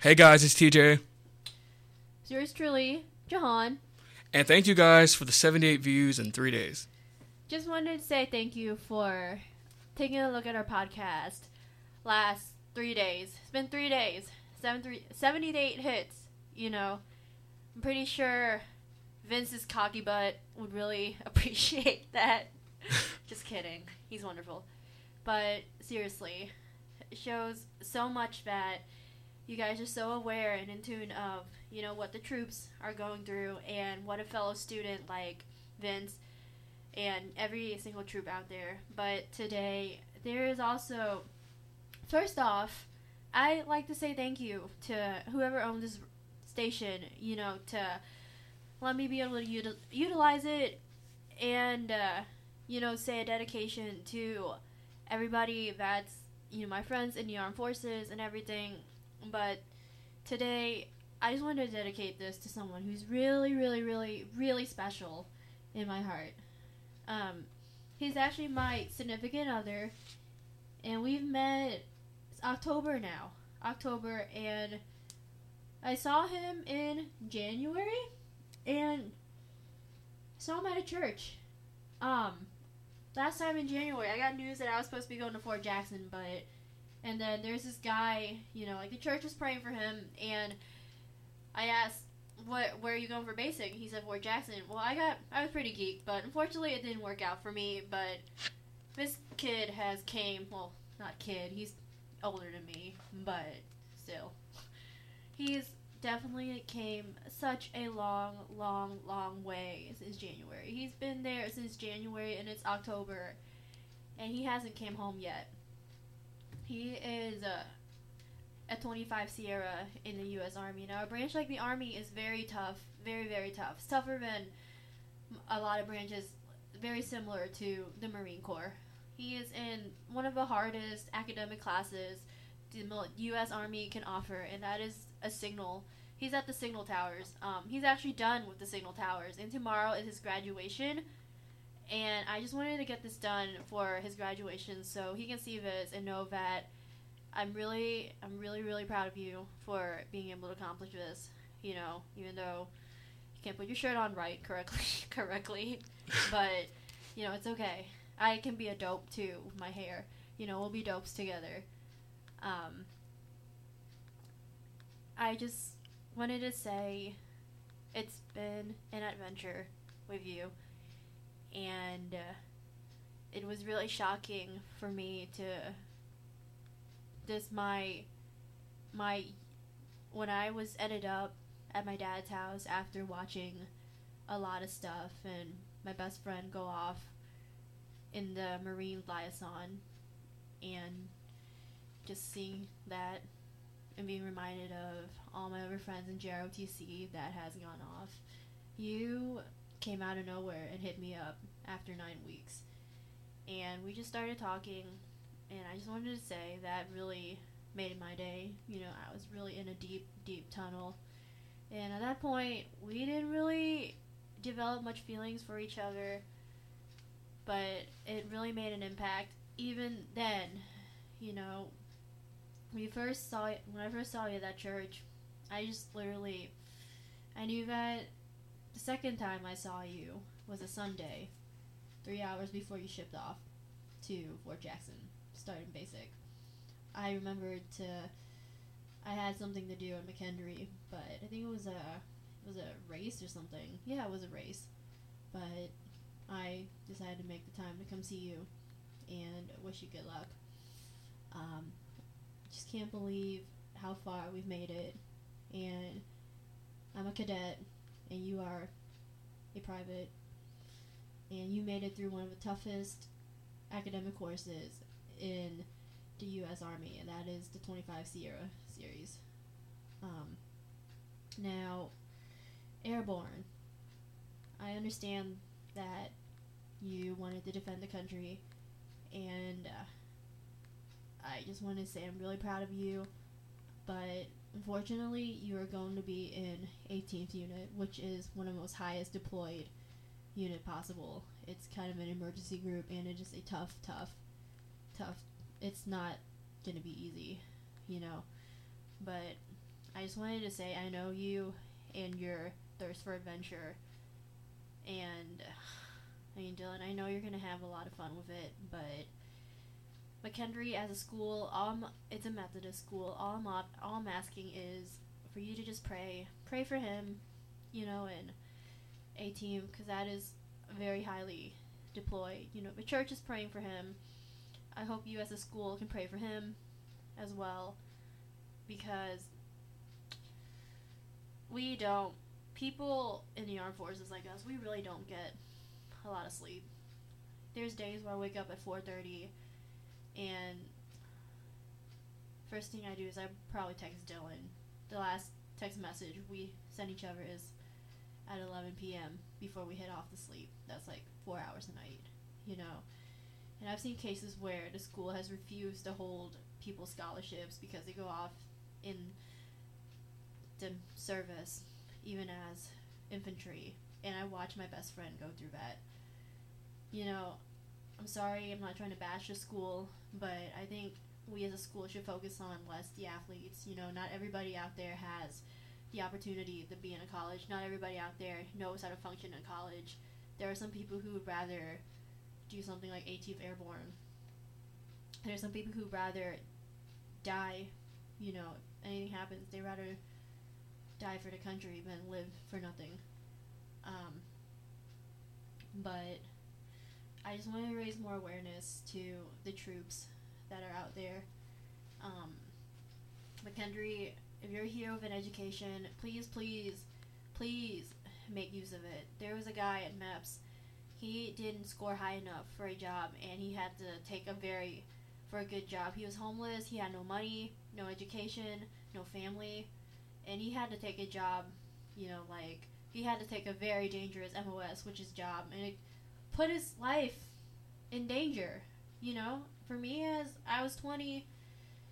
Hey guys, it's TJ. It's yours truly, Jahan. And thank you guys for the 78 views in three days. Just wanted to say thank you for taking a look at our podcast last three days. It's been three days. Seven, three, 78 hits. You know, I'm pretty sure Vince's cocky butt would really appreciate that. Just kidding. He's wonderful. But seriously, it shows so much that you guys are so aware and in tune of, you know, what the troops are going through and what a fellow student like Vince and every single troop out there. But today, there is also, first off, I like to say thank you to whoever owns this station, you know, to let me be able to util- utilize it and, uh, you know, say a dedication to everybody that's, you know, my friends in the armed forces and everything. But today, I just wanted to dedicate this to someone who's really, really, really, really special in my heart. Um, he's actually my significant other, and we've met. October now, October, and I saw him in January, and saw him at a church. Um, last time in January, I got news that I was supposed to be going to Fort Jackson, but and then there's this guy, you know, like the church was praying for him, and I asked what where are you going for basic? He said Fort Jackson. Well, I got I was pretty geeked, but unfortunately it didn't work out for me. But this kid has came well, not kid. He's older than me, but still, he's definitely came such a long, long, long way since January. He's been there since January, and it's October, and he hasn't came home yet. He is uh, a 25 Sierra in the U.S. Army. Now, a branch like the Army is very tough, very, very tough. It's tougher than a lot of branches, very similar to the Marine Corps. He is in one of the hardest academic classes the U.S. Army can offer, and that is a signal. He's at the signal towers. Um, he's actually done with the signal towers, and tomorrow is his graduation. And I just wanted to get this done for his graduation so he can see this and know that I'm really, I'm really, really proud of you for being able to accomplish this. You know, even though you can't put your shirt on right correctly, correctly, but you know it's okay. I can be a dope too with my hair. You know, we'll be dopes together. Um, I just wanted to say it's been an adventure with you, and uh, it was really shocking for me to just my my when I was ended up at my dad's house after watching a lot of stuff and my best friend go off in the Marine liaison and just seeing that and being reminded of all my other friends in JROTC that has gone off. You came out of nowhere and hit me up after nine weeks. And we just started talking and I just wanted to say that really made my day. You know, I was really in a deep, deep tunnel. And at that point, we didn't really develop much feelings for each other, but it really made an impact. Even then, you know, when you first saw it, when I first saw you at that church, I just literally, I knew that the second time I saw you was a Sunday, three hours before you shipped off to Fort Jackson starting basic. I remembered to I had something to do at McKendree, but I think it was a it was a race or something. Yeah, it was a race. But I decided to make the time to come see you and wish you good luck. Um, just can't believe how far we've made it. And I'm a cadet and you are a private and you made it through one of the toughest academic courses in the U.S. Army, and that is the 25 Sierra series. Um, now, airborne. I understand that you wanted to defend the country, and uh, I just want to say I'm really proud of you. But unfortunately, you are going to be in 18th unit, which is one of the most highest deployed unit possible. It's kind of an emergency group, and it is just a tough, tough, tough. It's not gonna be easy, you know. But I just wanted to say I know you and your thirst for adventure. And I mean, Dylan, I know you're gonna have a lot of fun with it, but McKendree as a school, all it's a Methodist school. All I'm all I'm asking is for you to just pray, pray for him, you know, and a team because that is very highly deployed. You know, the church is praying for him. I hope you as a school can pray for him as well because we don't people in the armed forces like us we really don't get a lot of sleep there's days where i wake up at 4.30 and first thing i do is i probably text dylan. The last text message we send each other is at 11 p.m before we head off to sleep. That's like four hours a night you know? And i've seen cases where the school has refused to hold people's scholarships because they go off in the service, even as infantry, and I watch my best friend go through that. You know, I'm sorry, I'm not trying to bash the school, but I think we as a school should focus on less the athletes. You know, not everybody out there has the opportunity to be in a college. Not everybody out there knows how to function in college. There are some people who would rather do something like 18th Airborne. There's some people who rather die, you know, anything happens, they rather die for the country than live for nothing. Um, but I just want to raise more awareness to the troops that are out there. Um, McKendree, if you're here with an education, please, please, please make use of it. There was a guy at MEPS. He didn't score high enough for a job, and he had to take a very for a good job. He was homeless. He had no money, no education, no family, and he had to take a job. You know, like he had to take a very dangerous MOS, which is job, and it put his life in danger. You know, for me as I was 20,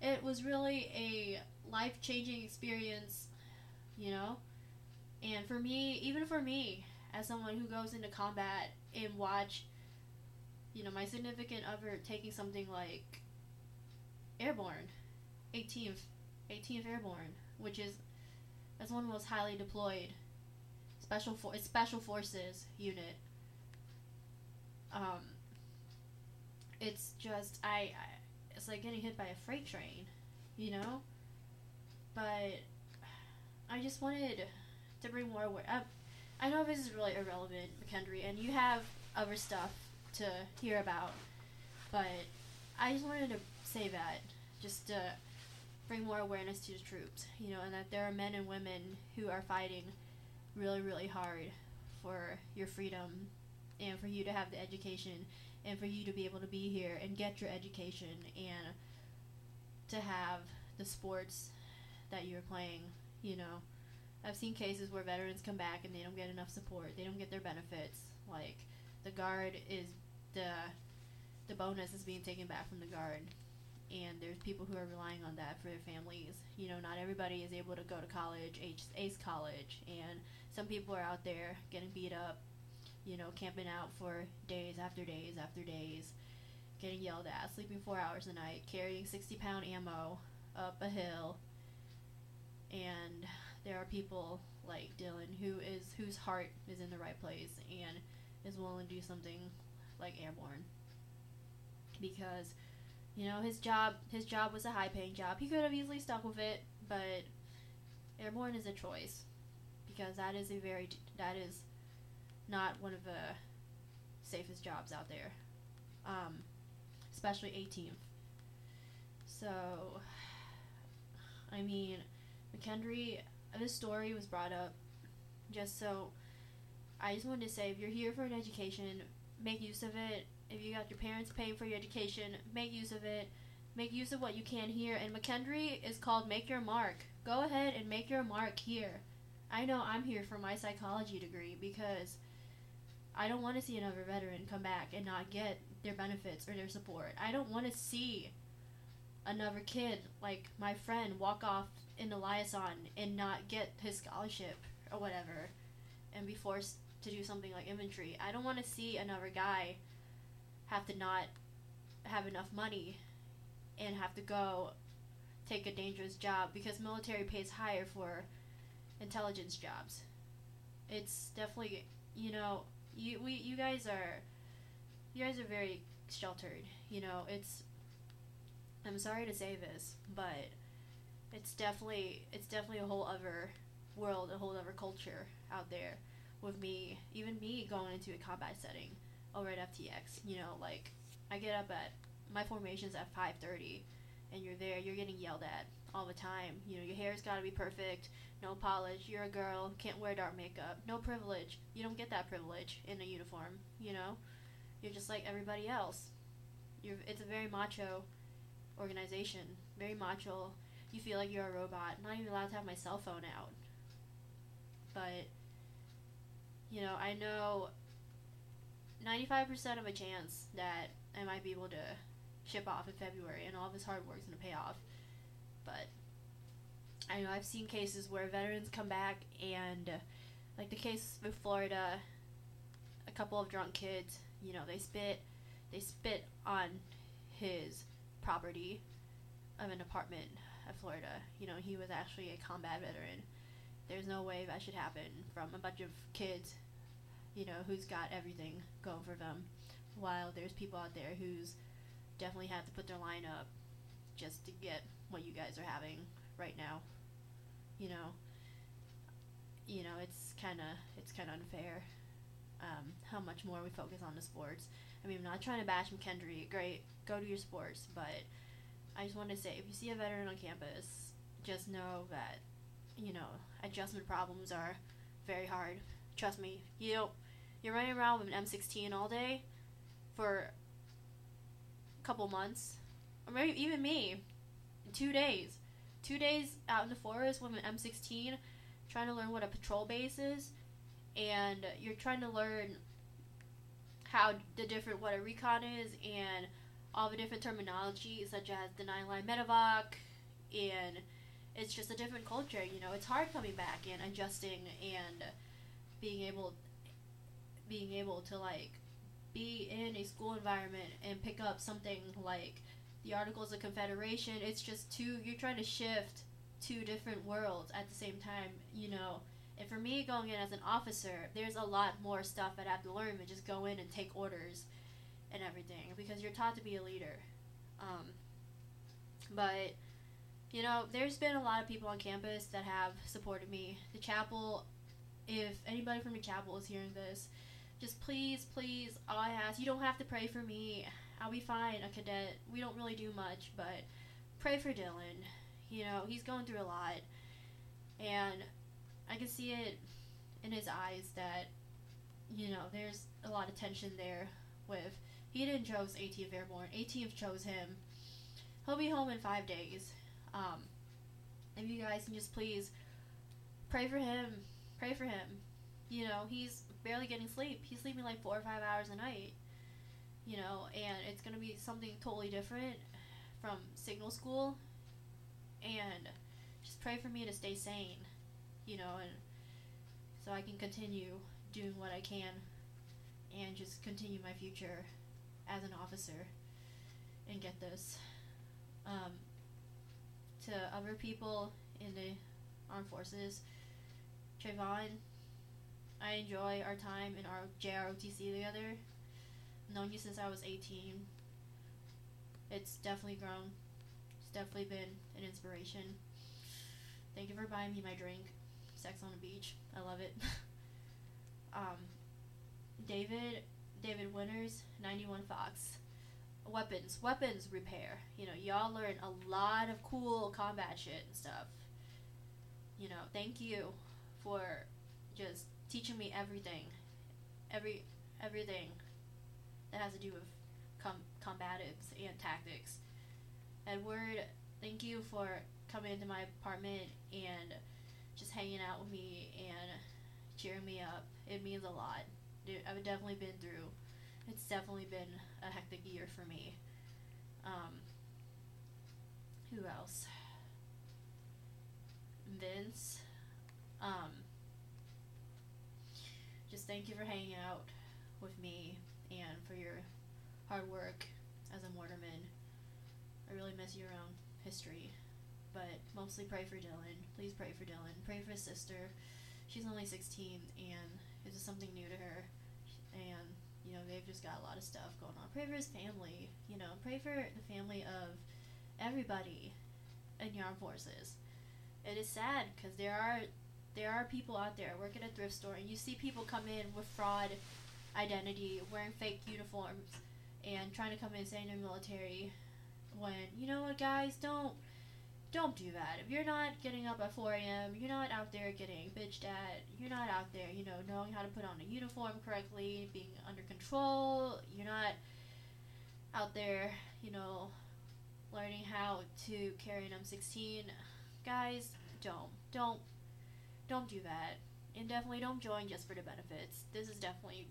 it was really a life changing experience. You know, and for me, even for me, as someone who goes into combat and watch you know, my significant other taking something like airborne, 18th, 18th airborne, which is as one was highly deployed special for special forces unit. Um, it's just I, I, it's like getting hit by a freight train, you know. But I just wanted to bring more aware. I, I know this is really irrelevant, McKendree, and you have other stuff to hear about. But I just wanted to say that just to bring more awareness to the troops, you know, and that there are men and women who are fighting really, really hard for your freedom and for you to have the education and for you to be able to be here and get your education and to have the sports that you're playing, you know. I've seen cases where veterans come back and they don't get enough support. They don't get their benefits. Like the guard is the the bonus is being taken back from the guard and there's people who are relying on that for their families you know not everybody is able to go to college ace, college and some people are out there getting beat up you know camping out for days after days after days getting yelled at sleeping four hours a night carrying 60 pound ammo up a hill. And there are people like dylan who is whose heart is in the right place and is willing to do something like airborne. Because you know his job his job was a high paying job. He could have easily stuck with it but airborne is a choice because that is a very that is not one of the safest jobs out there um, especially 18th so i mean mckendree this story was brought up just so i just wanted to say if you're here for an education make use of it. If you got your parents paying for your education, make use of it. Make use of what you can here. And McKendree is called Make Your Mark. Go ahead and make your mark here. I know I'm here for my psychology degree because I don't want to see another veteran come back and not get their benefits or their support. I don't want to see another kid like my friend walk off in the liaison and not get his scholarship or whatever and be forced to do something like infantry. I don't want to see another guy have to not have enough money and have to go take a dangerous job because military pays higher for intelligence jobs. It's definitely you know you we you guys are you guys are very sheltered. You know it's I'm sorry to say this, but it's definitely it's definitely a whole other world, a whole other culture out there with me, even me going into a combat setting over at FTX. You know, like I get up at my formation's at 5:30 and you're there, you're getting yelled at all the time. You know, your hair's got to be perfect, no polish, you're a girl, can't wear dark makeup, no privilege. You don't get that privilege in a uniform, you know? You're just like everybody else. You're it's a very macho organization, very macho. You feel like you're a robot, not even allowed to have my cell phone out. But you know, I know 95% of a chance that I might be able to ship off in February, and all of hard work is going to pay off. But I know I've seen cases where veterans come back and, uh, like the case with Florida, a couple of drunk kids, you know, they spit, they spit on his property of an apartment at Florida. You know, he was actually a combat veteran. There's no way that should happen from a bunch of kids, you know, who's got everything going for them, while there's people out there who's definitely have to put their line up just to get what you guys are having right now. You know, you know, it's kind of it's kind of unfair um, how much more we focus on the sports. I mean, I'm not trying to bash McKendree. Great, go to your sports, but I just want to say, if you see a veteran on campus, just know that you know adjustment problems are very hard. Trust me, you know, you're running around with an M16 all day for a couple months, or maybe even me, two days, two days out in the forest with an M16, trying to learn what a patrol base is, and you're trying to learn how the different what a recon is and all the different terminology such as the nine line medevac. And it's just a different culture you know it's hard coming back and adjusting and being able being able to like be in a school environment and pick up something like the Articles of Confederation. It's just two, you're trying to shift two different worlds at the same time, you know. And for me, going in as an officer, there's a lot more stuff that I have to learn than just go in and take orders and everything because you're taught to be a leader. Um, but, you know, there's been a lot of people on campus that have supported me. The chapel, if anybody from the chapel is hearing this, just please, please, all I ask, you don't have to pray for me. I'll be fine, a cadet. We don't really do much, but pray for Dylan. You know, he's going through a lot. And I can see it in his eyes that, you know, there's a lot of tension there with. He didn't choose 18th Airborne. 18th chose him. He'll be home in five days. Um, if you guys can just please pray for him. Pray for him. You know, he's barely getting sleep. He's sleeping like four or five hours a night. You know, and it's gonna be something totally different from signal school. And just pray for me to stay sane. You know, and so I can continue doing what I can and just continue my future as an officer and get this um, to other people in the armed forces. Trayvon, I enjoy our time in our JROTC together. Known you since I was 18. It's definitely grown. It's definitely been an inspiration. Thank you for buying me my drink. Sex on the beach. I love it. um, David, David Winters, 91 Fox. Weapons, weapons repair. You know, y'all learn a lot of cool combat shit and stuff. You know, thank you for just teaching me everything, every everything that has to do with com- combatives and tactics. Edward, thank you for coming into my apartment and just hanging out with me and cheering me up. It means a lot. I've definitely been through. It's definitely been a hectic year for me. Um, who else? Vince. Um, just thank you for hanging out with me and for your hard work as a mortarman. I really miss your own history. but mostly pray for Dylan. Please pray for Dylan. Pray for his sister. She's only 16 and this is something new to her. And, you know, they've just got a lot of stuff going on. Pray for his family. You know, pray for the family of everybody in the armed forces. It is sad because there are there are people out there working at a thrift store and you see people come in with fraud identity, wearing fake uniforms, and trying to come in saying they're military. When you know what, guys, don't don't do that. If you're not getting up at 4 a.m., you're not out there getting bitched at. You're not out there, you know, knowing how to put on a uniform correctly, being under control. You're not out there, you know, learning how to carry an M16. Guys, don't don't don't do that, and definitely don't join just for the benefits. This is definitely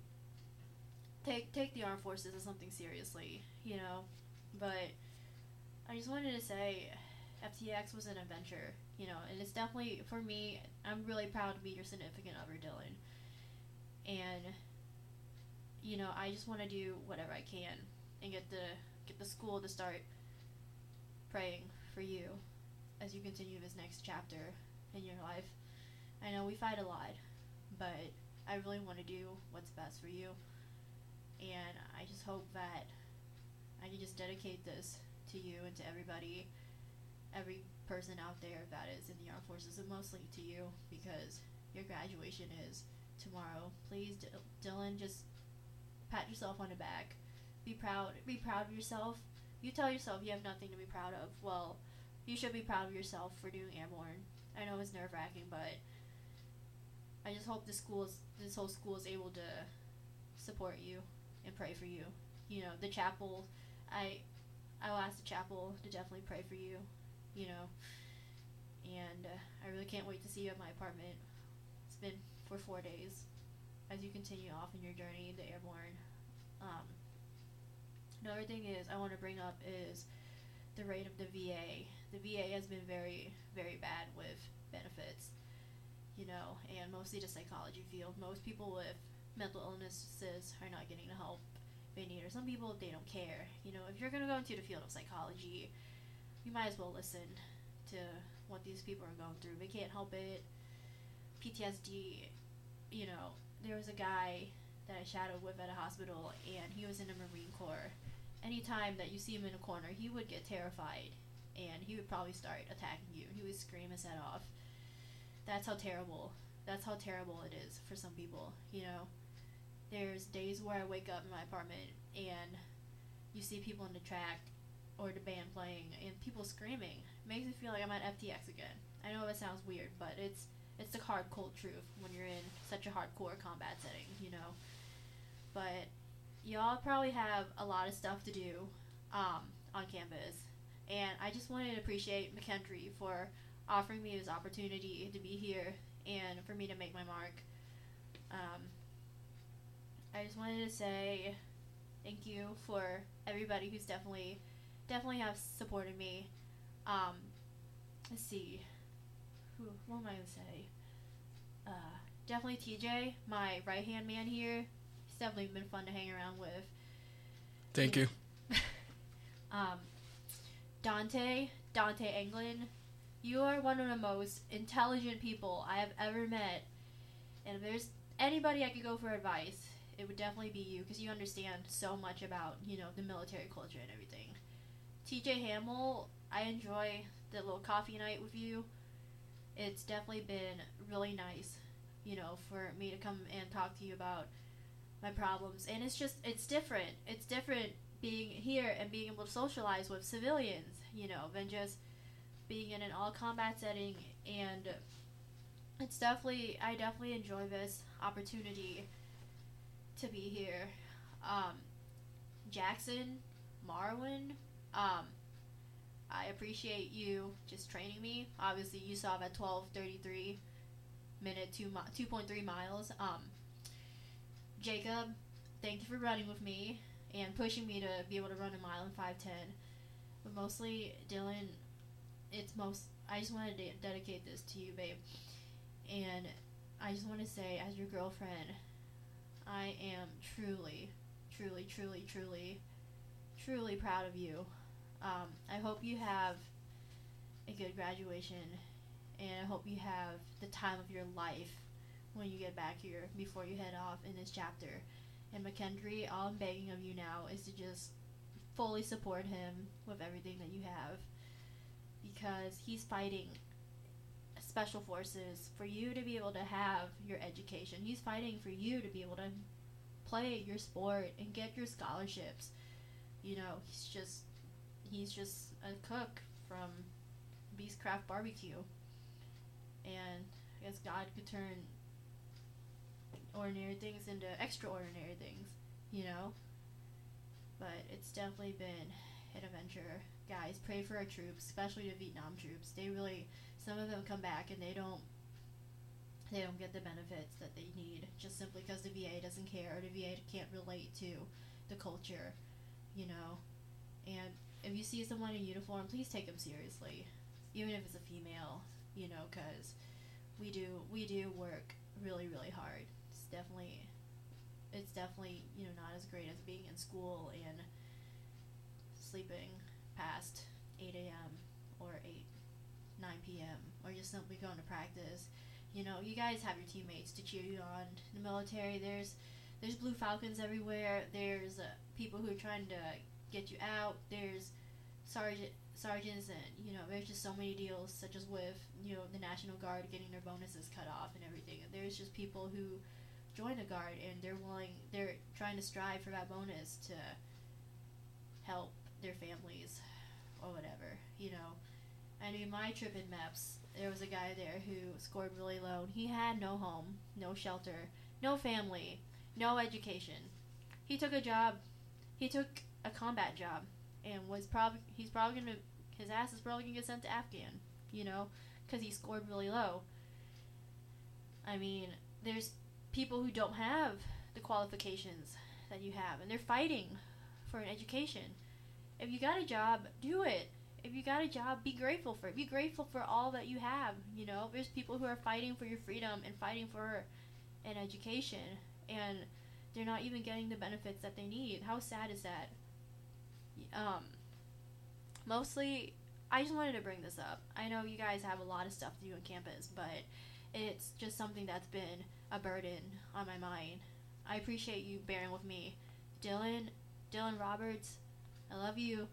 take take the armed forces as something seriously, you know. But I just wanted to say, FTX was an adventure, you know, and it's definitely for me. I'm really proud to be your significant other, Dylan. And you know, I just want to do whatever I can and get the get the school to start praying for you as you continue this next chapter in your life. I know we fight a lot, but I really want to do what's best for you. And I just hope that I can just dedicate this to you and to everybody, every person out there that is in the armed forces, and mostly to you because your graduation is tomorrow. Please, D- Dylan, just pat yourself on the back. Be proud. Be proud of yourself. You tell yourself you have nothing to be proud of. Well, you should be proud of yourself for doing airborne. I know it's nerve wracking, but I just hope the schools, this whole school, is able to support you and pray for you. You know, the chapel, I, I will ask the chapel to definitely pray for you. You know, and uh, I really can't wait to see you at my apartment. It's been for four days as you continue off in your journey into airborne. Um, another thing is I want to bring up is the rate of the VA. The VA has been very, very bad with benefits, you know, and mostly the psychology field. Most people with mental illnesses are not getting the help they need, or some people they don't care. You know, if you're gonna go into the field of psychology, you might as well listen to what these people are going through. They can't help it. PTSD, you know, there was a guy that I shadowed with at a hospital, and he was in the Marine Corps. Anytime that you see him in a corner, he would get terrified, and he would probably start attacking you. He would scream his head off. That's how terrible. That's how terrible it is for some people. You know, there's days where I wake up in my apartment and you see people in the track or the band playing and people screaming. It makes me feel like I'm at FTX again. I know it sounds weird, but it's it's the hard cold truth when you're in such a hardcore combat setting, you know. But y'all probably have a lot of stuff to do um, on campus, and I just wanted to appreciate McKendree for offering me this opportunity to be here and for me to make my mark. Um, I just wanted to say thank you for everybody who's definitely definitely have supported me. Um, let's see, who what am I gonna say? Uh, definitely TJ, my right hand man here. He's definitely been fun to hang around with. Thank you. um, Dante, Dante Anglin, you are one of the most intelligent people I have ever met. And if there's anybody I could go for advice, it would definitely be you because you understand so much about, you know, the military culture and everything. TJ Hamill, I enjoy the little coffee night with you. It's definitely been really nice, you know, for me to come and talk to you about my problems. And it's just, it's different. It's different being here and being able to socialize with civilians, you know, than just being in an all combat setting. And it's definitely, I definitely enjoy this opportunity to be here. Um, Jackson, Marwin, um, I appreciate you just training me. Obviously, you saw that 12:33 minute two mi- 2.3 miles. Um, Jacob, thank you for running with me and pushing me to be able to run a mile in 5:10. But mostly, Dylan, it's most. I just want to de- dedicate this to you, babe. And I just want to say, as your girlfriend, I am truly, truly, truly, truly, truly proud of you. Um, I hope you have a good graduation, and I hope you have the time of your life when you get back here before you head off in this chapter. And McKendree, all I'm begging of you now is to just fully support him with everything that you have because he's fighting special forces for you to be able to have your education. He's fighting for you to be able to play your sport and get your scholarships. You know, he's just he's just a cook from Beastcraft Barbecue. And I guess God could turn ordinary things into extraordinary things, you know? But it's definitely been an adventure. Guys, pray for our troops, especially the Vietnam troops. They really some of them come back and they don't they don't get the benefits that they need just simply because the VA doesn't care or the VA can't relate to the culture, you know. And if you see someone in uniform, please take them seriously, even if it's a female, you know, because we do we do work really really hard. It's definitely it's definitely you know not as great as being in school and sleeping past 8 a.m. or 8 9 p.m. or just simply going to practice. You know, you guys have your teammates to cheer you on. In the military, there's there's blue falcons everywhere. There's uh, people who are trying to get you out. There's sergeant sergeants and you know there's just so many deals such as with you know the national guard getting their bonuses cut off and everything there's just people who join the guard and they're willing they're trying to strive for that bonus to help their families or whatever you know I knew my trip in MEPS, there was a guy there who scored really low. And he had no home, no shelter, no family, no education. He took a job. He took a combat job, and was probably he's probably gonna his ass is probably gonna get sent to Afghan, you know, because he scored really low. I mean, there's people who don't have the qualifications that you have, and they're fighting for an education. If you got a job, do it if you got a job, be grateful for it. Be grateful for all that you have. You know, there's people who are fighting for your freedom and fighting for an education, and they're not even getting the benefits that they need. How sad is that? Um, mostly, I just wanted to bring this up. I know you guys have a lot of stuff to do on campus, but it's just something that's been a burden on my mind. I appreciate you bearing with me. Dylan, Dylan Roberts, I love you.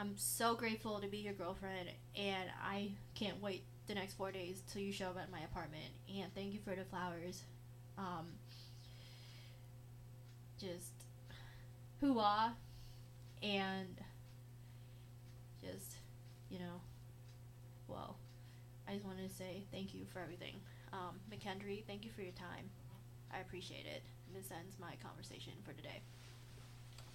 I'm so grateful to be your girlfriend, and I can't wait the next four days till you show up at my apartment. And thank you for the flowers. Um, just hooah, and just you know, well, I just wanted to say thank you for everything. Um, McKendree, thank you for your time. I appreciate it. This ends my conversation for today.